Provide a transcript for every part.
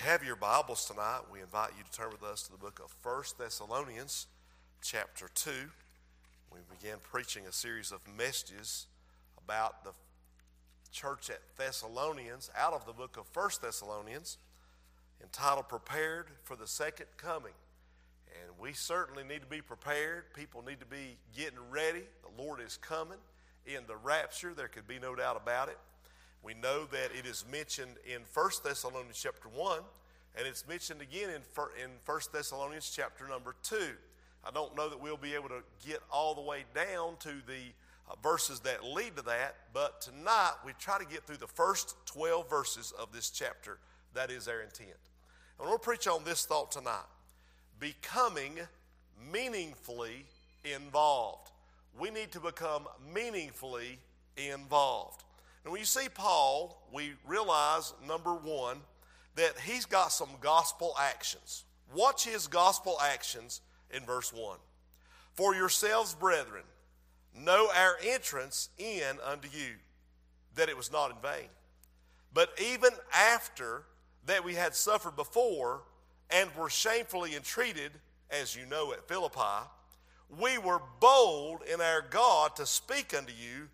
have your Bibles tonight, we invite you to turn with us to the book of 1 Thessalonians, chapter 2. We began preaching a series of messages about the church at Thessalonians out of the book of 1 Thessalonians entitled Prepared for the Second Coming. And we certainly need to be prepared. People need to be getting ready. The Lord is coming in the rapture. There could be no doubt about it. We know that it is mentioned in 1 Thessalonians chapter 1, and it's mentioned again in, in 1 Thessalonians chapter number 2. I don't know that we'll be able to get all the way down to the uh, verses that lead to that, but tonight we try to get through the first 12 verses of this chapter. That is our intent. And we'll preach on this thought tonight becoming meaningfully involved. We need to become meaningfully involved. And when you see Paul, we realize, number one, that he's got some gospel actions. Watch his gospel actions in verse 1. For yourselves, brethren, know our entrance in unto you, that it was not in vain. But even after that we had suffered before and were shamefully entreated, as you know at Philippi, we were bold in our God to speak unto you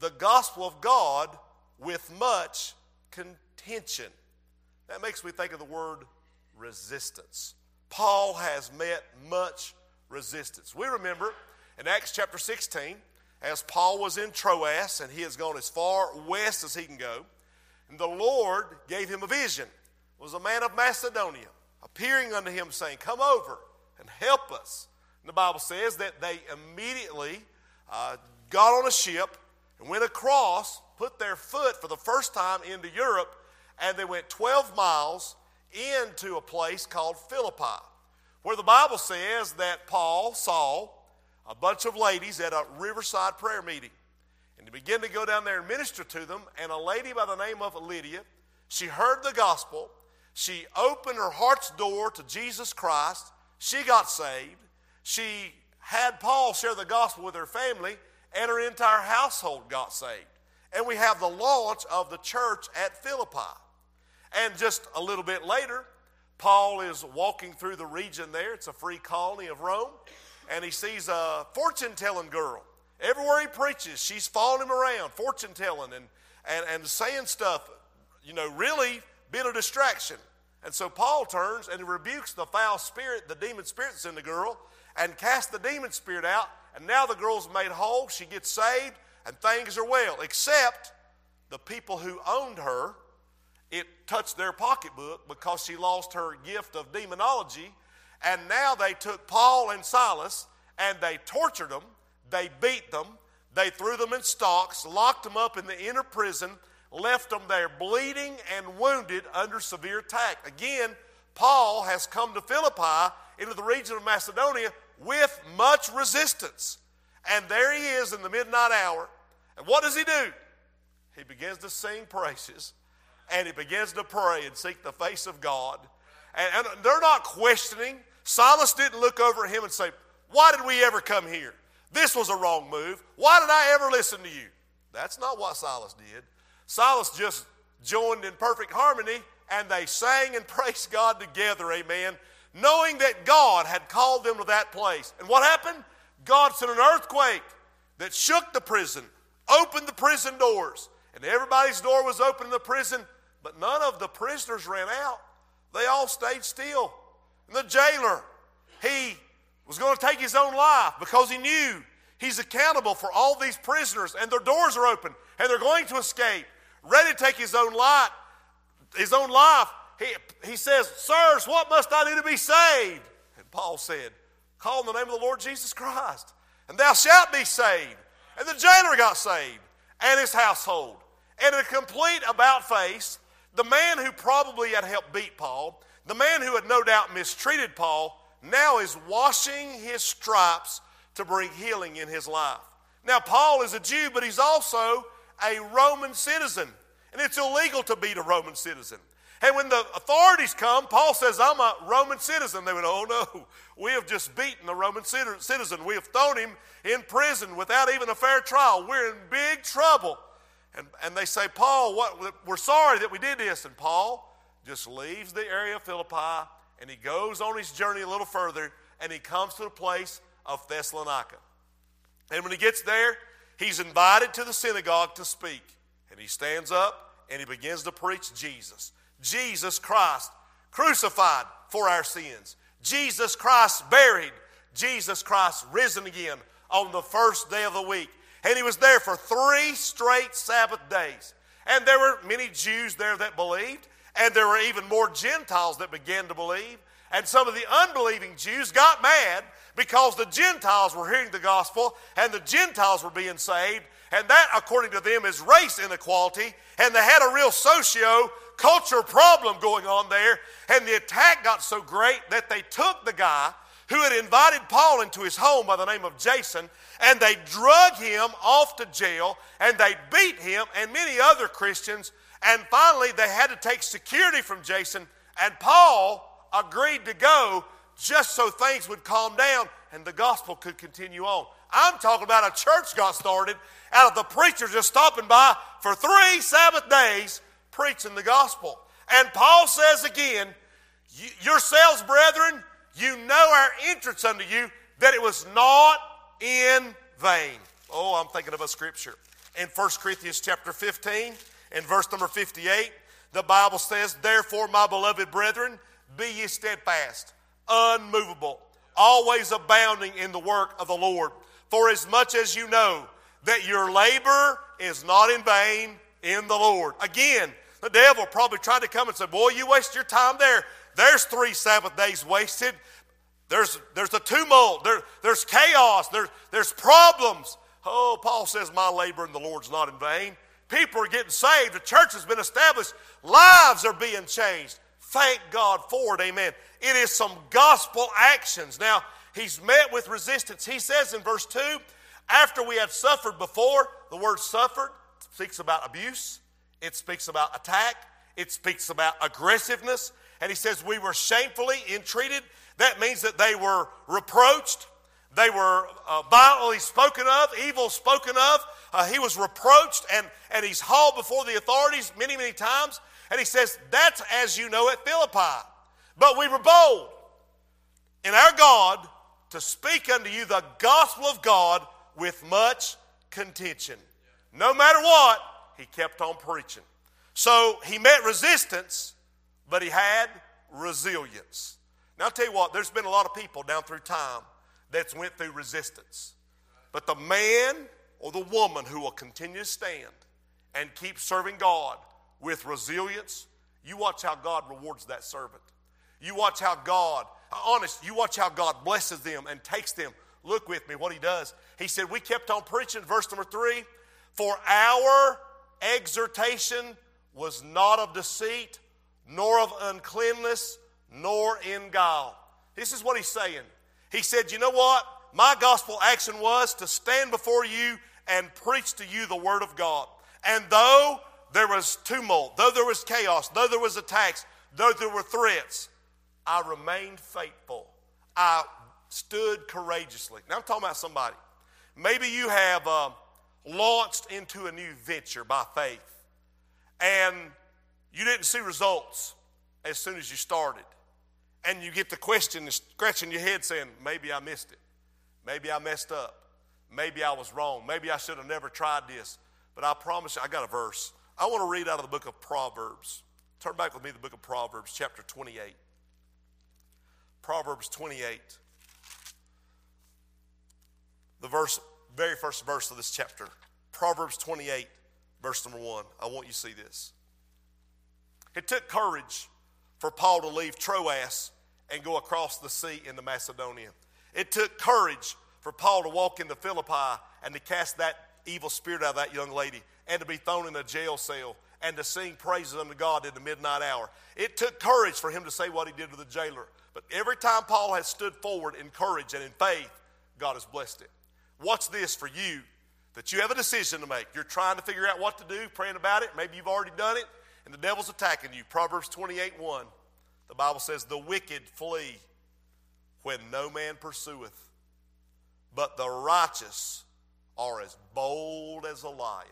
the gospel of God with much contention. That makes me think of the word resistance. Paul has met much resistance. We remember in Acts chapter 16, as Paul was in Troas and he has gone as far west as he can go, and the Lord gave him a vision. It was a man of Macedonia appearing unto him saying, Come over and help us. And the Bible says that they immediately uh, got on a ship and went across, put their foot for the first time into Europe, and they went 12 miles into a place called Philippi, where the Bible says that Paul saw a bunch of ladies at a riverside prayer meeting. And he began to go down there and minister to them, and a lady by the name of Lydia, she heard the gospel. She opened her heart's door to Jesus Christ. She got saved. She had Paul share the gospel with her family, and her entire household got saved. And we have the launch of the church at Philippi. And just a little bit later, Paul is walking through the region there. It's a free colony of Rome. And he sees a fortune telling girl. Everywhere he preaches, she's following him around, fortune telling and, and, and saying stuff, you know, really being a distraction. And so Paul turns and rebukes the foul spirit, the demon spirit that's in the girl, and casts the demon spirit out and now the girl's made whole. She gets saved, and things are well, except the people who owned her, it touched their pocketbook because she lost her gift of demonology. And now they took Paul and Silas and they tortured them, they beat them, they threw them in stocks, locked them up in the inner prison, left them there bleeding and wounded under severe attack. Again, Paul has come to Philippi into the region of Macedonia with much resistance. And there he is in the midnight hour. And what does he do? He begins to sing praises and he begins to pray and seek the face of God. And, and they're not questioning. Silas didn't look over at him and say, Why did we ever come here? This was a wrong move. Why did I ever listen to you? That's not what Silas did. Silas just joined in perfect harmony and they sang and praised God together, amen knowing that God had called them to that place. And what happened? God sent an earthquake that shook the prison, opened the prison doors, and everybody's door was open in the prison, but none of the prisoners ran out. They all stayed still. And the jailer, he was going to take his own life because he knew he's accountable for all these prisoners, and their doors are open, and they're going to escape, ready to take his own life. His own life, he, he says, Sirs, what must I do to be saved? And Paul said, Call in the name of the Lord Jesus Christ, and thou shalt be saved. And the jailer got saved, and his household. And in a complete about face, the man who probably had helped beat Paul, the man who had no doubt mistreated Paul, now is washing his stripes to bring healing in his life. Now, Paul is a Jew, but he's also a Roman citizen. And it's illegal to beat a Roman citizen. And when the authorities come, Paul says, I'm a Roman citizen. They went, Oh no, we have just beaten the Roman citizen. We have thrown him in prison without even a fair trial. We're in big trouble. And, and they say, Paul, what, we're sorry that we did this. And Paul just leaves the area of Philippi and he goes on his journey a little further and he comes to the place of Thessalonica. And when he gets there, he's invited to the synagogue to speak. And he stands up and he begins to preach Jesus. Jesus Christ crucified for our sins. Jesus Christ buried. Jesus Christ risen again on the first day of the week. And he was there for three straight Sabbath days. And there were many Jews there that believed, and there were even more Gentiles that began to believe. And some of the unbelieving Jews got mad because the Gentiles were hearing the gospel and the Gentiles were being saved. And that, according to them, is race inequality. And they had a real socio culture problem going on there. And the attack got so great that they took the guy who had invited Paul into his home by the name of Jason and they drug him off to jail and they beat him and many other Christians. And finally, they had to take security from Jason. And Paul agreed to go just so things would calm down and the gospel could continue on. I'm talking about a church got started out of the preacher just stopping by for three Sabbath days preaching the gospel. And Paul says again, yourselves, brethren, you know our entrance unto you, that it was not in vain. Oh, I'm thinking of a scripture. In 1 Corinthians chapter 15, and verse number 58, the Bible says, Therefore, my beloved brethren, be ye steadfast, unmovable, always abounding in the work of the Lord. For as much as you know that your labor is not in vain in the Lord. Again, the devil probably tried to come and say, Boy, you waste your time there. There's three Sabbath days wasted. There's, there's a tumult, there, there's chaos, there, there's problems. Oh, Paul says, My labor in the Lord's not in vain. People are getting saved, the church has been established, lives are being changed. Thank God for it, amen. It is some gospel actions. Now, he's met with resistance. He says in verse 2 after we had suffered before, the word suffered speaks about abuse, it speaks about attack, it speaks about aggressiveness. And he says, We were shamefully entreated that means that they were reproached, they were uh, violently spoken of, evil spoken of. Uh, he was reproached and, and he's hauled before the authorities many, many times. And he says, That's as you know at Philippi. But we were bold in our God to speak unto you the gospel of God with much contention. No matter what, he kept on preaching. So he met resistance, but he had resilience. Now, I'll tell you what, there's been a lot of people down through time that's went through resistance. But the man or the woman who will continue to stand and keep serving God with resilience, you watch how God rewards that servant. You watch how God, honest, you watch how God blesses them and takes them. Look with me what he does. He said, We kept on preaching, verse number three, for our exhortation was not of deceit, nor of uncleanness, nor in guile. This is what he's saying. He said, You know what? My gospel action was to stand before you and preach to you the word of God. And though there was tumult, though there was chaos, though there was attacks, though there were threats, I remained faithful. I stood courageously. Now I'm talking about somebody. Maybe you have uh, launched into a new venture by faith and you didn't see results as soon as you started and you get the question scratching your head saying, maybe I missed it. Maybe I messed up. Maybe I was wrong. Maybe I should have never tried this. But I promise you, I got a verse. I want to read out of the book of Proverbs. Turn back with me to the book of Proverbs, chapter 28. Proverbs 28. The verse, very first verse of this chapter. Proverbs 28, verse number 1. I want you to see this. It took courage for Paul to leave Troas and go across the sea into Macedonia. It took courage for Paul to walk into Philippi and to cast that evil spirit out of that young lady and to be thrown in a jail cell and to sing praises unto God in the midnight hour. It took courage for him to say what he did to the jailer. But every time Paul has stood forward in courage and in faith, God has blessed it. What's this for you that you have a decision to make? You're trying to figure out what to do, praying about it. Maybe you've already done it and the devil's attacking you. Proverbs 28 1. The Bible says, The wicked flee when no man pursueth, but the righteous are as bold as a lion.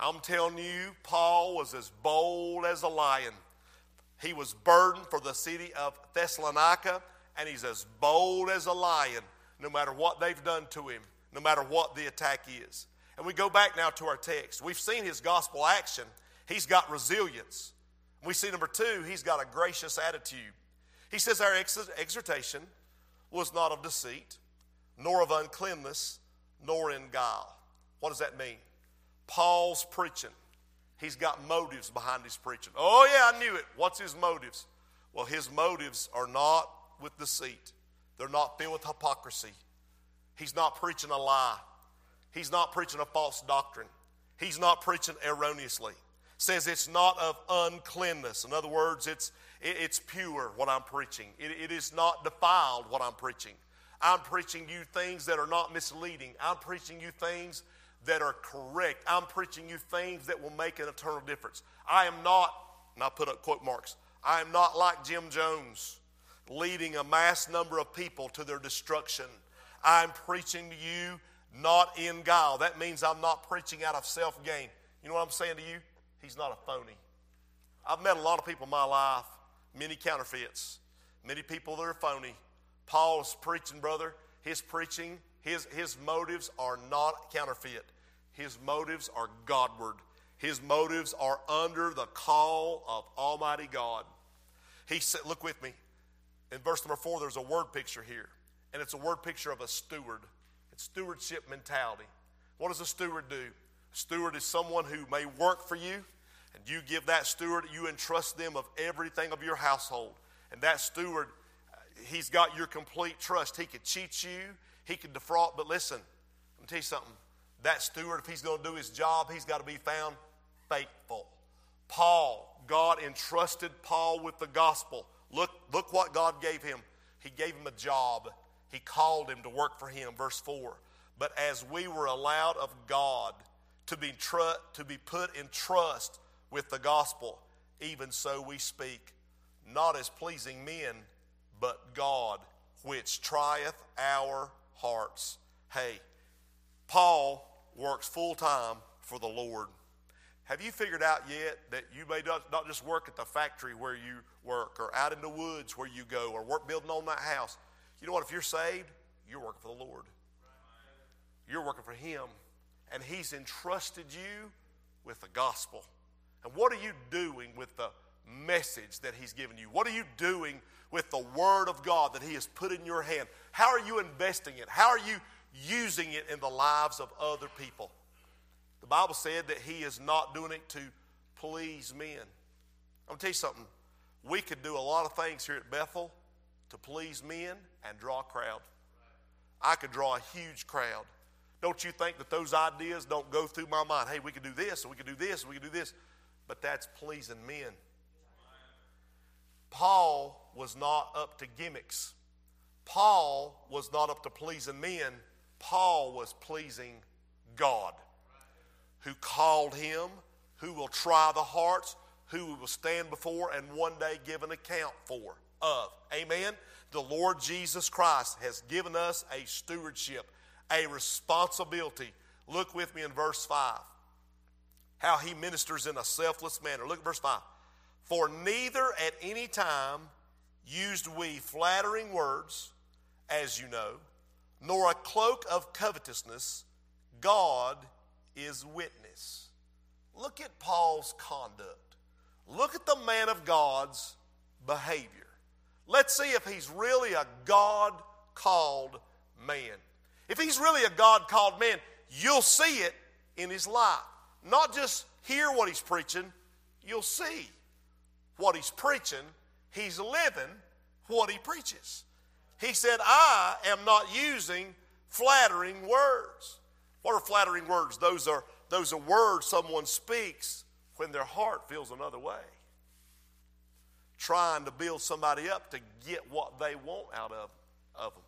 I'm telling you, Paul was as bold as a lion. He was burdened for the city of Thessalonica, and he's as bold as a lion no matter what they've done to him, no matter what the attack is. And we go back now to our text. We've seen his gospel action, he's got resilience. We see number two, he's got a gracious attitude. He says, Our exhortation was not of deceit, nor of uncleanness, nor in guile. What does that mean? Paul's preaching. He's got motives behind his preaching. Oh, yeah, I knew it. What's his motives? Well, his motives are not with deceit, they're not filled with hypocrisy. He's not preaching a lie, he's not preaching a false doctrine, he's not preaching erroneously. Says it's not of uncleanness. In other words, it's, it's pure what I'm preaching. It, it is not defiled what I'm preaching. I'm preaching you things that are not misleading. I'm preaching you things that are correct. I'm preaching you things that will make an eternal difference. I am not, and I put up quote marks, I am not like Jim Jones leading a mass number of people to their destruction. I'm preaching to you not in guile. That means I'm not preaching out of self gain. You know what I'm saying to you? He's not a phony. I've met a lot of people in my life, many counterfeits, many people that are phony. Paul's preaching, brother, his preaching, his, his motives are not counterfeit. His motives are Godward. His motives are under the call of Almighty God. He said, look with me. In verse number four, there's a word picture here, and it's a word picture of a steward. It's stewardship mentality. What does a steward do? A steward is someone who may work for you, and you give that steward, you entrust them of everything of your household. And that steward, uh, he's got your complete trust. He could cheat you, he could defraud, but listen, let me tell you something that steward, if he's going to do his job, he's got to be found faithful. Paul, God entrusted Paul with the gospel. Look, look what God gave him. He gave him a job. He called him to work for him. Verse 4. But as we were allowed of God to be, tr- to be put in trust with the gospel, even so we speak, not as pleasing men, but God, which trieth our hearts. Hey, Paul works full time for the Lord. Have you figured out yet that you may not just work at the factory where you work or out in the woods where you go or work building on that house? You know what? If you're saved, you're working for the Lord. You're working for Him. And He's entrusted you with the gospel. And what are you doing with the message that He's given you? What are you doing with the Word of God that He has put in your hand? How are you investing it? How are you using it in the lives of other people. The Bible said that He is not doing it to please men. I'm going to tell you something. We could do a lot of things here at Bethel to please men and draw a crowd. I could draw a huge crowd. Don't you think that those ideas don't go through my mind? Hey, we could do this, we could do this, we could do this. But that's pleasing men. Paul was not up to gimmicks. Paul was not up to pleasing men. Paul was pleasing God, who called him, who will try the hearts, who we will stand before and one day give an account for of. Amen. The Lord Jesus Christ has given us a stewardship, a responsibility. Look with me in verse 5. How he ministers in a selfless manner. Look at verse 5. For neither at any time used we flattering words, as you know nor a cloak of covetousness, God is witness. Look at Paul's conduct. Look at the man of God's behavior. Let's see if he's really a God called man. If he's really a God called man, you'll see it in his life. Not just hear what he's preaching, you'll see what he's preaching. He's living what he preaches. He said, I am not using flattering words. What are flattering words? Those are, those are words someone speaks when their heart feels another way. Trying to build somebody up to get what they want out of, of them.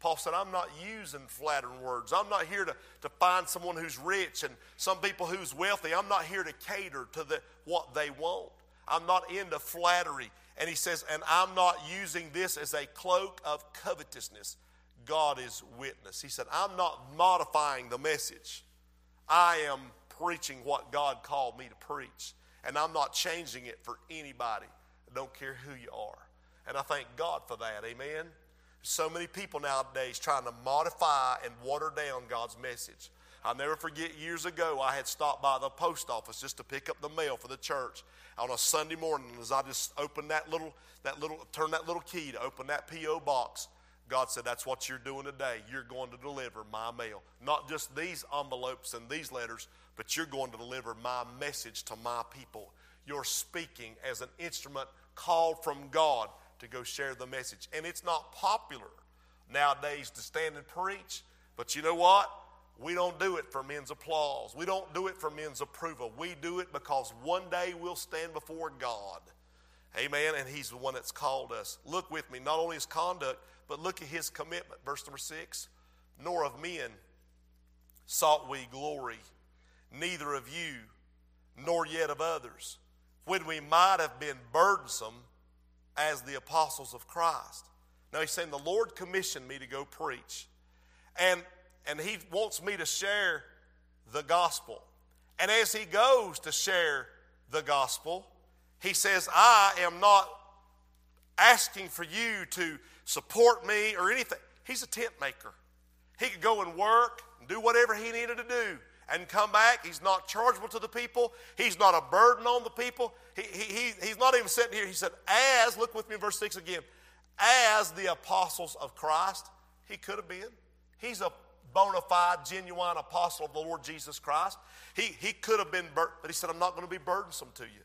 Paul said, I'm not using flattering words. I'm not here to, to find someone who's rich and some people who's wealthy. I'm not here to cater to the, what they want. I'm not into flattery. And he says, and I'm not using this as a cloak of covetousness. God is witness. He said, I'm not modifying the message. I am preaching what God called me to preach. And I'm not changing it for anybody. I don't care who you are. And I thank God for that. Amen. So many people nowadays trying to modify and water down God's message. I'll never forget years ago, I had stopped by the post office just to pick up the mail for the church on a Sunday morning. As I just opened that little, that little, turned that little key to open that P.O. box, God said, That's what you're doing today. You're going to deliver my mail. Not just these envelopes and these letters, but you're going to deliver my message to my people. You're speaking as an instrument called from God to go share the message. And it's not popular nowadays to stand and preach, but you know what? We don't do it for men's applause. We don't do it for men's approval. We do it because one day we'll stand before God. Amen. And He's the one that's called us. Look with me, not only His conduct, but look at His commitment. Verse number six Nor of men sought we glory, neither of you, nor yet of others, when we might have been burdensome as the apostles of Christ. Now He's saying, The Lord commissioned me to go preach. And and he wants me to share the gospel. And as he goes to share the gospel, he says, I am not asking for you to support me or anything. He's a tent maker. He could go and work and do whatever he needed to do and come back. He's not chargeable to the people. He's not a burden on the people. He, he, he's not even sitting here. He said, as, look with me in verse 6 again, as the apostles of Christ, he could have been. He's a bona fide, genuine apostle of the Lord Jesus Christ. He, he could have been, bur- but he said, I'm not going to be burdensome to you.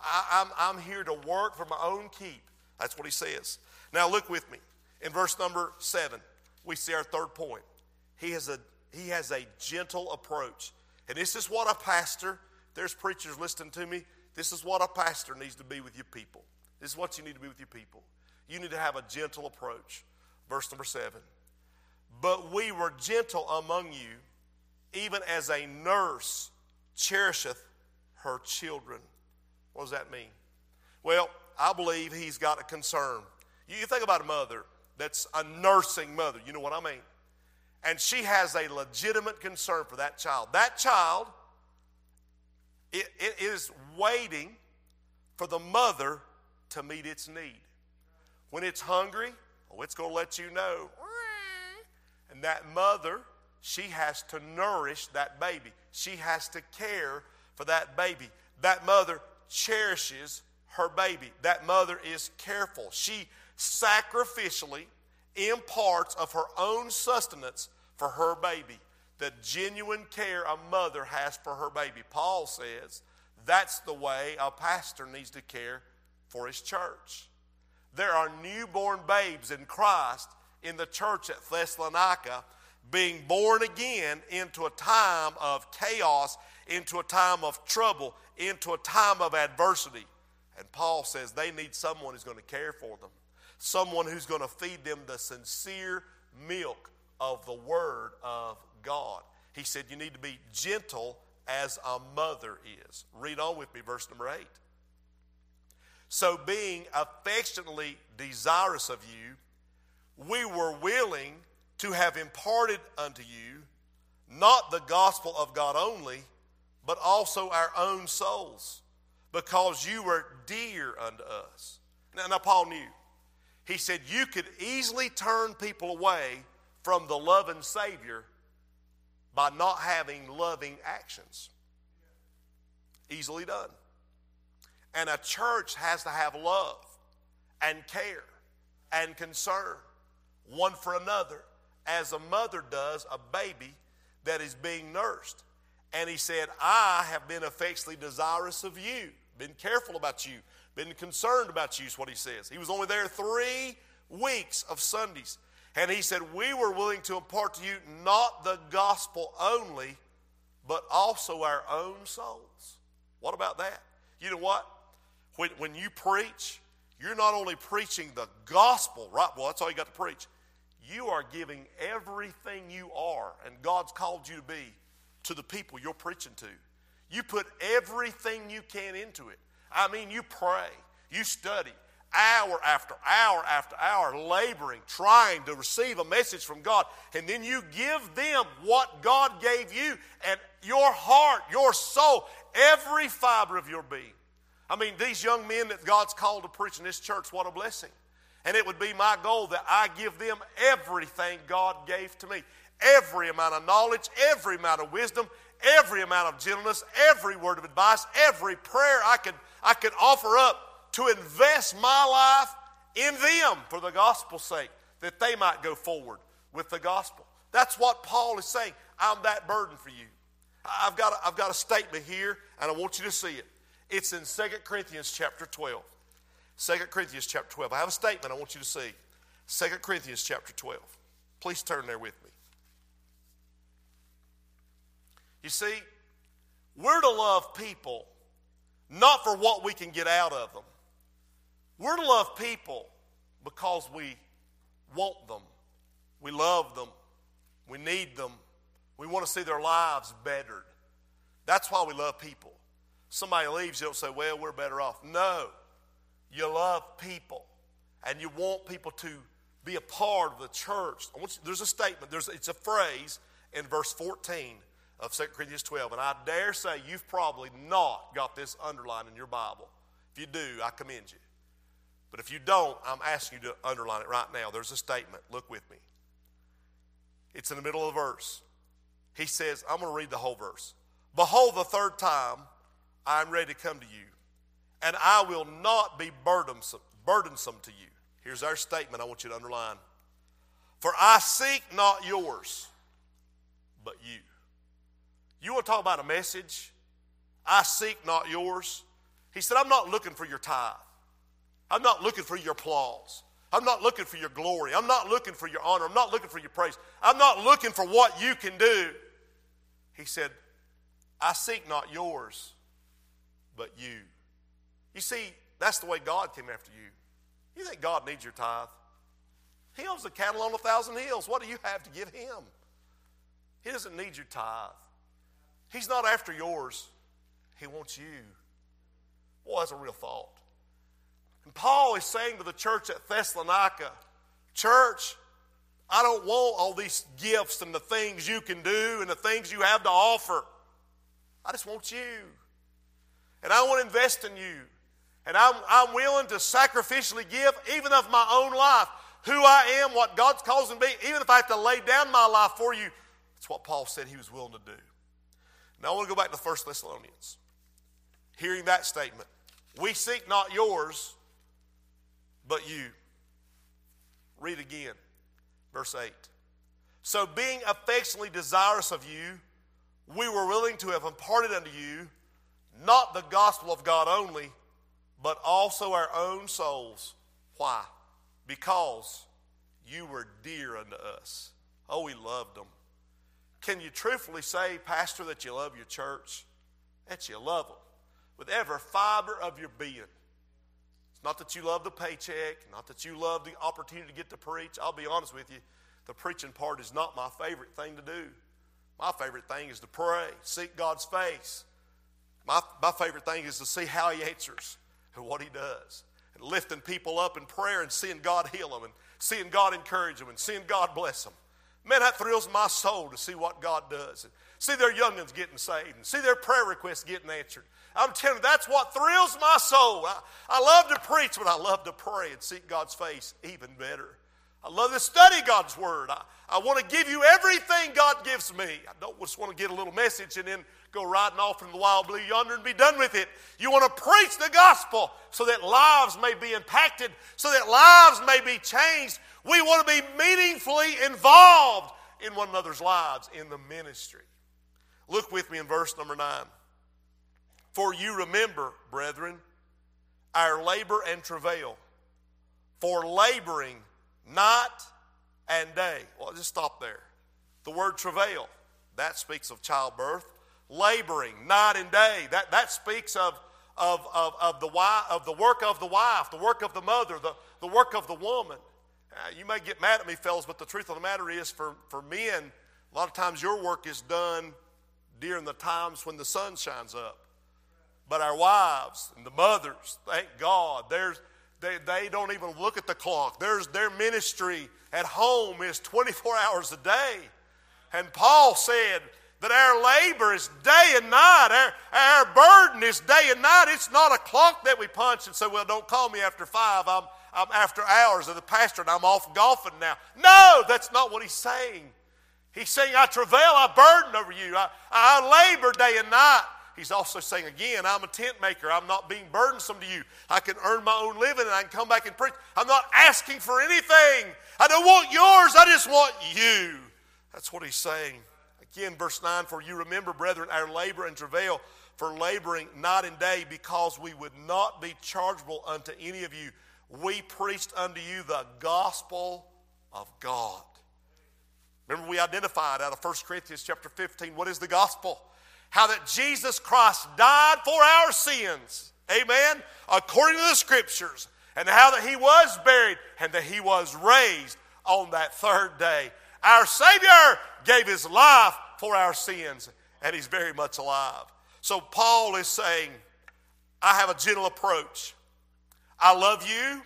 I, I'm, I'm here to work for my own keep. That's what he says. Now, look with me. In verse number seven, we see our third point. He has a, he has a gentle approach. And this is what a pastor, there's preachers listening to me, this is what a pastor needs to be with your people. This is what you need to be with your people. You need to have a gentle approach. Verse number seven. But we were gentle among you, even as a nurse cherisheth her children. What does that mean? Well, I believe he's got a concern. You think about a mother that's a nursing mother, you know what I mean? And she has a legitimate concern for that child. That child it, it is waiting for the mother to meet its need. When it's hungry, oh, it's going to let you know and that mother, she has to nourish that baby. She has to care for that baby. That mother cherishes her baby. That mother is careful. She sacrificially imparts of her own sustenance for her baby. The genuine care a mother has for her baby. Paul says that's the way a pastor needs to care for his church. There are newborn babes in Christ in the church at Thessalonica being born again into a time of chaos, into a time of trouble, into a time of adversity. And Paul says they need someone who's going to care for them, someone who's going to feed them the sincere milk of the Word of God. He said, You need to be gentle as a mother is. Read on with me, verse number 8. So, being affectionately desirous of you, we were willing to have imparted unto you not the gospel of God only, but also our own souls, because you were dear unto us. Now, now Paul knew. He said, You could easily turn people away from the loving Savior by not having loving actions. Easily done. And a church has to have love and care and concern one for another, as a mother does a baby that is being nursed. And he said, I have been affectionately desirous of you, been careful about you, been concerned about you, is what he says. He was only there three weeks of Sundays. And he said, We were willing to impart to you not the gospel only, but also our own souls. What about that? You know what? When, when you preach, you're not only preaching the gospel, right? Well, that's all you got to preach you are giving everything you are and God's called you to be to the people you're preaching to. You put everything you can into it. I mean, you pray, you study hour after hour after hour, laboring, trying to receive a message from God, and then you give them what God gave you and your heart, your soul, every fiber of your being. I mean, these young men that God's called to preach in this church, what a blessing. And it would be my goal that I give them everything God gave to me every amount of knowledge, every amount of wisdom, every amount of gentleness, every word of advice, every prayer I could, I could offer up to invest my life in them for the gospel's sake, that they might go forward with the gospel. That's what Paul is saying. I'm that burden for you. I've got, a, I've got a statement here, and I want you to see it. It's in 2 Corinthians chapter 12. 2 Corinthians chapter 12. I have a statement I want you to see. 2 Corinthians chapter 12. Please turn there with me. You see, we're to love people not for what we can get out of them. We're to love people because we want them, we love them, we need them, we want to see their lives bettered. That's why we love people. Somebody leaves, you don't say, well, we're better off. No. You love people and you want people to be a part of the church. You, there's a statement, there's, it's a phrase in verse 14 of 2 Corinthians 12, and I dare say you've probably not got this underlined in your Bible. If you do, I commend you. But if you don't, I'm asking you to underline it right now. There's a statement. Look with me. It's in the middle of the verse. He says, I'm going to read the whole verse. Behold, the third time I am ready to come to you, and I will not be burdensome, burdensome to you. Here's our statement I want you to underline. For I seek not yours, but you. You want to talk about a message? I seek not yours. He said, I'm not looking for your tithe. I'm not looking for your applause. I'm not looking for your glory. I'm not looking for your honor. I'm not looking for your praise. I'm not looking for what you can do. He said, I seek not yours, but you. You see, that's the way God came after you. You think God needs your tithe? He owns the cattle on a thousand hills. What do you have to give him? He doesn't need your tithe. He's not after yours. He wants you. Boy, that's a real thought. And Paul is saying to the church at Thessalonica, Church, I don't want all these gifts and the things you can do and the things you have to offer. I just want you. And I want to invest in you. And I'm, I'm willing to sacrificially give, even of my own life, who I am, what God's causing me, even if I have to lay down my life for you. That's what Paul said he was willing to do. Now I want to go back to 1 Thessalonians. Hearing that statement, we seek not yours, but you. Read again, verse 8. So, being affectionately desirous of you, we were willing to have imparted unto you not the gospel of God only, but also our own souls. Why? Because you were dear unto us. Oh, we loved them. Can you truthfully say, Pastor, that you love your church? That you love them with every fiber of your being. It's not that you love the paycheck, not that you love the opportunity to get to preach. I'll be honest with you, the preaching part is not my favorite thing to do. My favorite thing is to pray, seek God's face. My, my favorite thing is to see how He answers and what He does. And lifting people up in prayer and seeing God heal them and seeing God encourage them and seeing God bless them. Man, that thrills my soul to see what God does. See their youngins getting saved and see their prayer requests getting answered. I'm telling you, that's what thrills my soul. I, I love to preach, but I love to pray and seek God's face even better. I love to study God's Word. I, I want to give you everything God gives me. I don't just want to get a little message and then go riding off in the wild blue yonder and be done with it. You want to preach the gospel so that lives may be impacted, so that lives may be changed. We want to be meaningfully involved in one another's lives in the ministry. Look with me in verse number 9. For you remember, brethren, our labor and travail, for laboring night and day. Well, just stop there. The word travail, that speaks of childbirth. Laboring night and day, that, that speaks of, of, of, of, the, of the work of the wife, the work of the mother, the, the work of the woman. Uh, you may get mad at me, fellas, but the truth of the matter is for, for men, a lot of times your work is done during the times when the sun shines up. But our wives and the mothers, thank God, there's, they, they don't even look at the clock. There's, their ministry at home is 24 hours a day. And Paul said that our labor is day and night. Our, our burden is day and night. It's not a clock that we punch and say, well, don't call me after five. I'm, I'm after hours of the pastor and I'm off golfing now. No, that's not what he's saying. He's saying, I travail, I burden over you. I, I labor day and night. He's also saying again, I'm a tent maker. I'm not being burdensome to you. I can earn my own living and I can come back and preach. I'm not asking for anything. I don't want yours. I just want you. That's what he's saying. Again, verse 9, for you remember, brethren, our labor and travail for laboring night and day because we would not be chargeable unto any of you. We preached unto you the gospel of God. Remember, we identified out of 1 Corinthians chapter 15 what is the gospel? How that Jesus Christ died for our sins, amen, according to the scriptures, and how that he was buried and that he was raised on that third day. Our Savior gave his life for our sins, and he's very much alive. So Paul is saying, I have a gentle approach. I love you,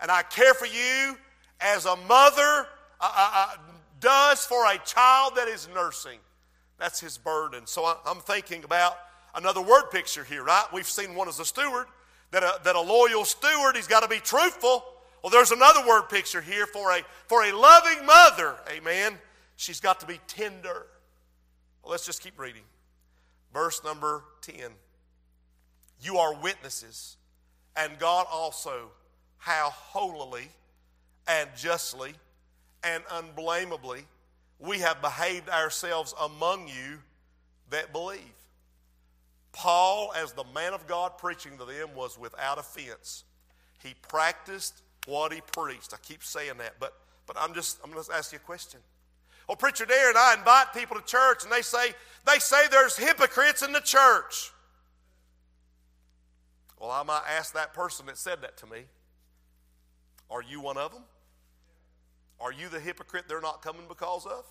and I care for you as a mother uh, uh, uh does for a child that is nursing. That's his burden. So I, am thinking about another word picture here, right? We've seen one as a steward, that a, that a loyal steward, he's got to be truthful. Well, there's another word picture here for a, for a loving mother, amen. She's got to be tender. Well, let's just keep reading. Verse number 10. You are witnesses, and God also, how holily and justly and unblameably we have behaved ourselves among you that believe. Paul, as the man of God preaching to them, was without offense. He practiced what he preached. I keep saying that, but, but I'm just I'm going to ask you a question. Well, preacher Darren, I invite people to church, and they say they say there's hypocrites in the church. Well, I might ask that person that said that to me, are you one of them? Are you the hypocrite they're not coming because of?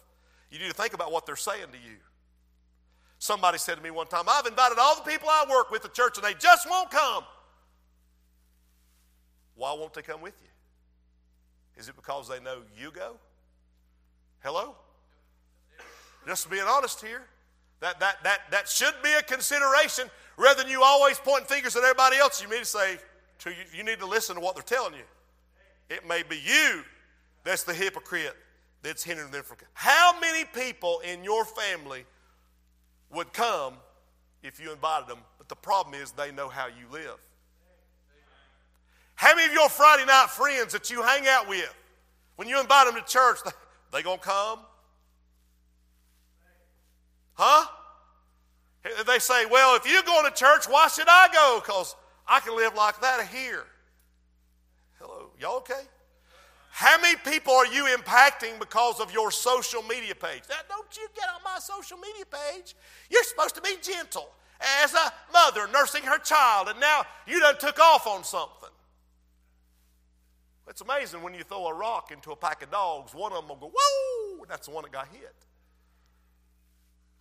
You need to think about what they're saying to you. Somebody said to me one time, I've invited all the people I work with to church and they just won't come. Why won't they come with you? Is it because they know you go? Hello? Just being honest here. That, that, that, that should be a consideration rather than you always pointing fingers at everybody else. You need to say, to you, you need to listen to what they're telling you. It may be you that's the hypocrite that's hindering them from. How many people in your family would come if you invited them? But the problem is they know how you live. How many of your Friday night friends that you hang out with, when you invite them to church, they, gonna come? Huh? They say, well, if you're going to church, why should I go? Because I can live like that here. Hello, y'all okay? How many people are you impacting because of your social media page? Now, don't you get on my social media page. You're supposed to be gentle as a mother nursing her child, and now you done took off on something. It's amazing when you throw a rock into a pack of dogs, one of them will go, whoa, that's the one that got hit.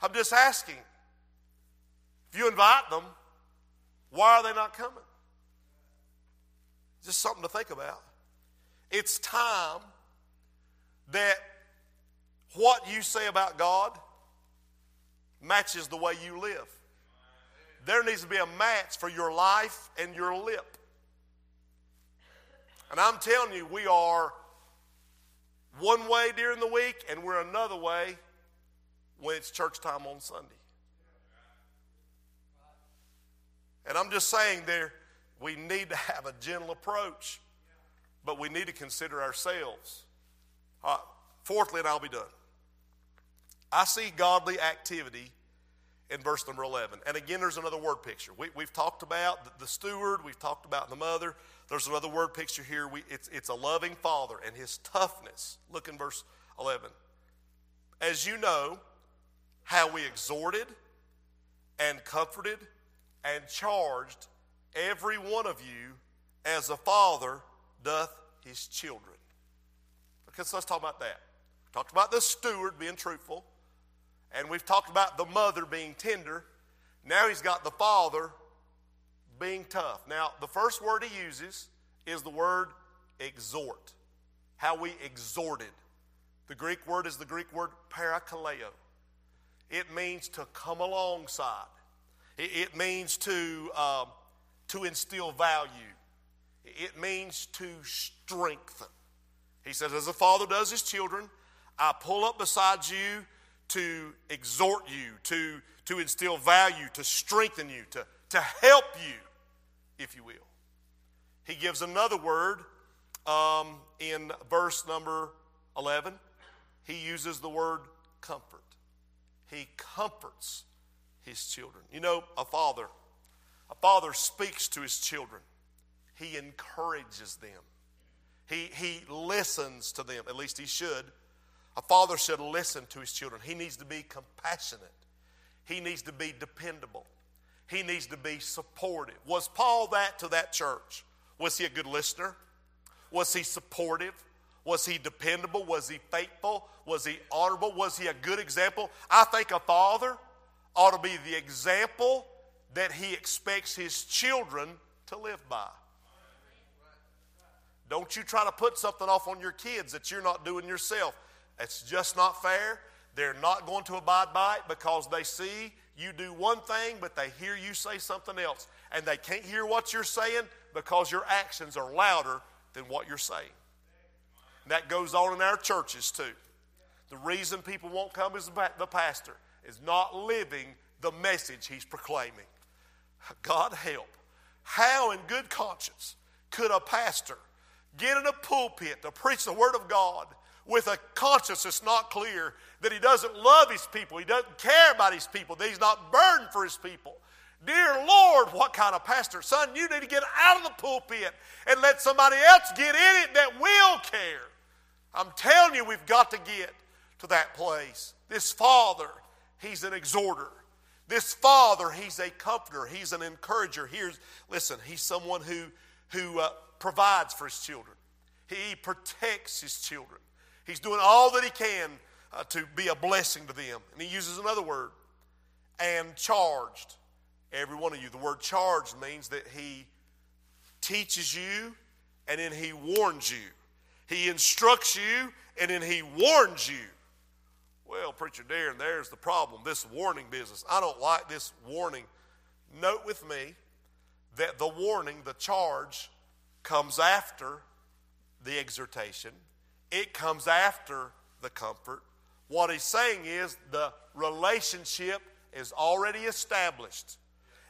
I'm just asking if you invite them, why are they not coming? Just something to think about. It's time that what you say about God matches the way you live. There needs to be a match for your life and your lip. And I'm telling you, we are one way during the week and we're another way when it's church time on Sunday. And I'm just saying there, we need to have a gentle approach but we need to consider ourselves. Uh, fourthly, and I'll be done. I see godly activity in verse number 11. And again, there's another word picture. We, have talked about the, the, steward, we've talked about the mother. There's another word picture here. We, it's, it's a loving father and his toughness. Look in verse 11. As you know, how we exhorted and comforted and charged every one of you as a father doth his children. Okay, so let's talk about that. We talked about the steward being truthful, and we've talked about the mother being tender. Now he's got the father being tough. Now, the first word he uses is the word exhort. How we exhorted. The Greek word is the Greek word parakaleo. it means to come alongside. It, means to, um, to instill value. It means to strengthen. He says, as a father does his children, I pull up beside you to exhort you, to, to instill value, to strengthen you, to, to help you, if you will. He gives another word um, in verse number 11. He uses the word comfort. He comforts his children. You know, a father, a father speaks to his children. He encourages them. He, he listens to them, at least he should. A father should listen to his children. He needs to be compassionate. He needs to be dependable. He needs to be supportive. Was Paul that to that church? Was he a good listener? Was he supportive? Was he dependable? Was he faithful? Was he honorable? Was he a good example? I think a father ought to be the example that he expects his children to live by. Don't you try to put something off on your kids that you're not doing yourself. It's just not fair. They're not going to abide by it because they see you do one thing, but they hear you say something else. And they can't hear what you're saying because your actions are louder than what you're saying. And that goes on in our churches too. The reason people won't come is the pastor is not living the message he's proclaiming. God help. How, in good conscience, could a pastor get in a pulpit to preach the Word of God with a conscience that's not clear, that he doesn't love his people, he doesn't care about his people, that he's not burdened for his people? Dear Lord, what kind of pastor? Son, you need to get out of the pulpit and let somebody else get in it that will care. I'm telling you, we've got to get to that place. This father he's an exhorter. This father, he's a comforter, he's an encourager. Here's, listen, he's someone who, who uh, provides for his children, he protects his children. He's doing all that he can uh, to be a blessing to them. And he uses another word, and charged. Every one of you. The word charged means that he teaches you and then he warns you. He instructs you and then he warns you. Well, Preacher Darren, there's the problem this warning business. I don't like this warning. Note with me that the warning, the charge, comes after the exhortation, it comes after the comfort. What he's saying is the relationship is already established.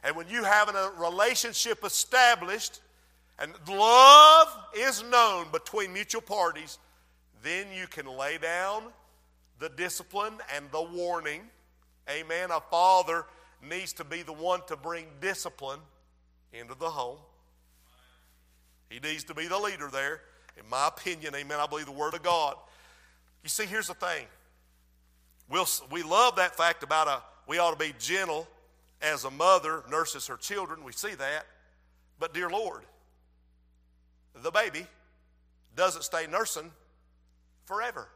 And when you have a relationship established and love is known between mutual parties, then you can lay down the discipline and the warning. Amen. A father needs to be the one to bring discipline into the home. He needs to be the leader there. In my opinion, amen, I believe the Word of God. You see, here's the thing. We'll, we love that fact about a, we ought to be gentle as a mother nurses her children. We see that. But, dear Lord, the baby doesn't stay nursing forever.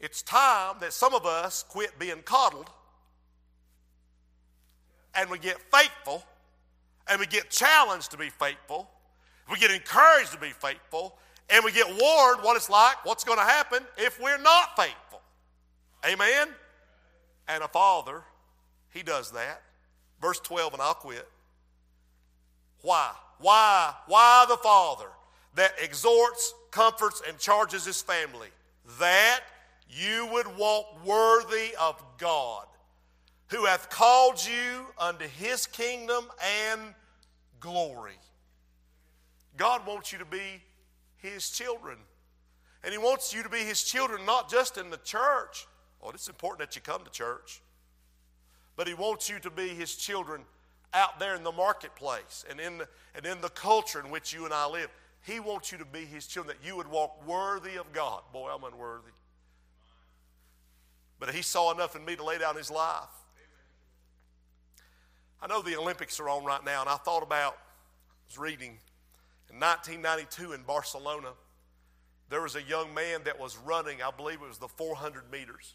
It's time that some of us quit being coddled and we get faithful and we get challenged to be faithful. We get encouraged to be faithful and we get warned what it's like, what's going to happen if we're not faithful. Amen? And a father, he does that. Verse 12, and I'll quit. Why? Why? Why the father that exhorts, comforts, and charges his family? That you would walk worthy of God, who hath called you unto his kingdom and glory. God wants you to be his children. And he wants you to be his children not just in the church. Oh, it's important that you come to church. But he wants you to be his children out there in the marketplace and in the, and in the culture in which you and I live. He wants you to be his children, that you would walk worthy of God. Boy, I'm unworthy. But he saw enough in me to lay down his life. I know the Olympics are on right now, and I thought about, I was reading, in 1992 in Barcelona, there was a young man that was running, I believe it was the 400 meters.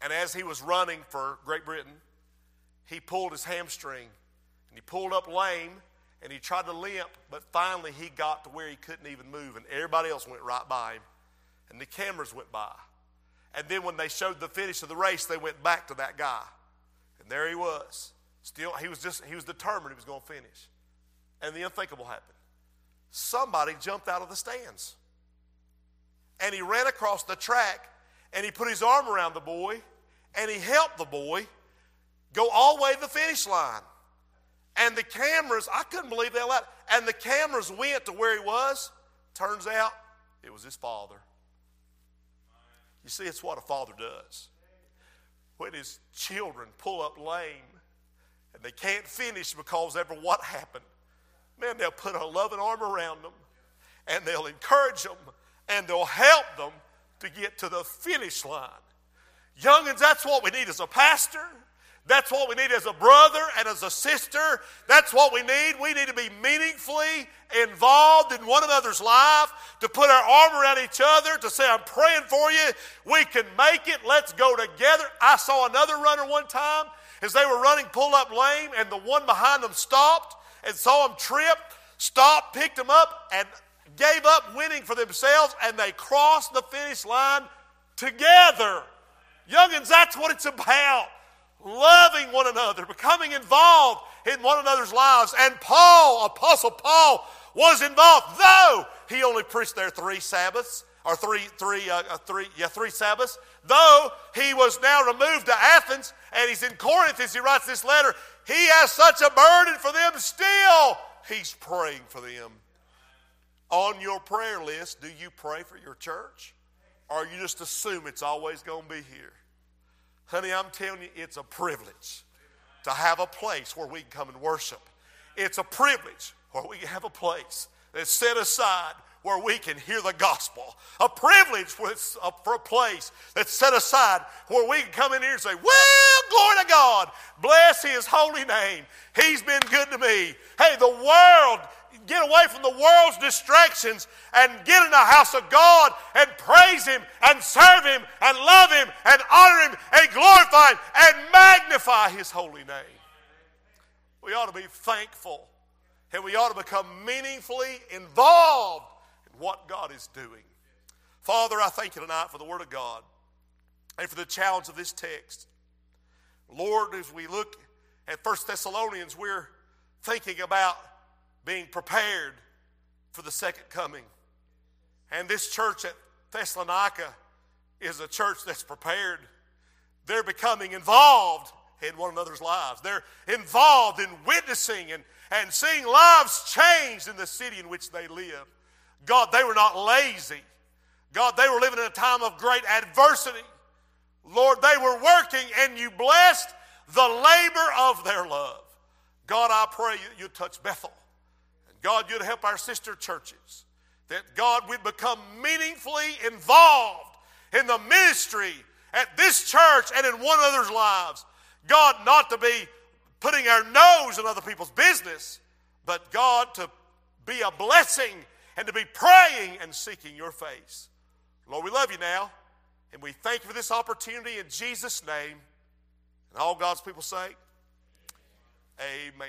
And as he was running for Great Britain, he pulled his hamstring and he pulled up lame and he tried to limp, but finally he got to where he couldn't even move, and everybody else went right by him, and the cameras went by. And then when they showed the finish of the race, they went back to that guy. And there he was. Still, he was just, he was determined he was going to finish. And the unthinkable happened. Somebody jumped out of the stands. And he ran across the track and he put his arm around the boy and he helped the boy go all the way to the finish line. And the cameras, I couldn't believe they allowed And the cameras went to where he was. Turns out it was his father. You see, it's what a father does. When his children pull up lame and they can't finish because ever what happened, man, they'll put a loving arm around them and they'll encourage them and they'll help them to get to the finish line. Youngins, that's what we need as a pastor. That's what we need as a brother and as a sister. That's what we need. We need to be meaningfully involved in one another's life, to put our arm around each other, to say, I'm praying for you. We can make it. Let's go together. I saw another runner one time as they were running pull up lame, and the one behind them stopped and saw him trip, stopped, picked him up, and gave up winning for themselves, and they crossed the finish line together. Youngins, that's what it's about loving one another, becoming involved in one another's lives. And Paul, Apostle Paul, was involved, though he only preached there three Sabbaths, or three, three, uh, uh, three, yeah, three Sabbaths. Though he was now removed to Athens, and he's in Corinth as he writes this letter, he has such a burden for them still. He's praying for them. On your prayer list, do you pray for your church? Or you just assume it's always going to be here? Honey, I'm telling you, it's a privilege to have a place where we can come and worship. It's a privilege where we have a place that's set aside where we can hear the gospel. A privilege for a place that's set aside where we can come in here and say, Well, glory to God. Bless his holy name. He's been good to me. Hey, the world get away from the world's distractions and get in the house of God and praise Him and serve Him and love Him and honor Him and glorify Him and magnify His holy name. We ought to be thankful and we ought to become meaningfully involved in what God is doing. Father, I thank you tonight for the Word of God and for the challenge of this text. Lord, as we look at First Thessalonians, we're thinking about being prepared for the second coming. And this church at Thessalonica is a church that's prepared. They're becoming involved in one another's lives. They're involved in witnessing and, and seeing lives changed in the city in which they live. God, they were not lazy. God, they were living in a time of great adversity. Lord, they were working and you blessed the labor of their love. God, I pray you, you touch Bethel. And God, you'd help our sister churches. That God, we'd become meaningfully involved in the ministry at this church and in one another's lives. God, not to be putting our nose in other people's business, but God, to be a blessing and to be praying and seeking your face. Lord, we love you now, and we thank you for this opportunity in Jesus' name. And all God's people say, Amen.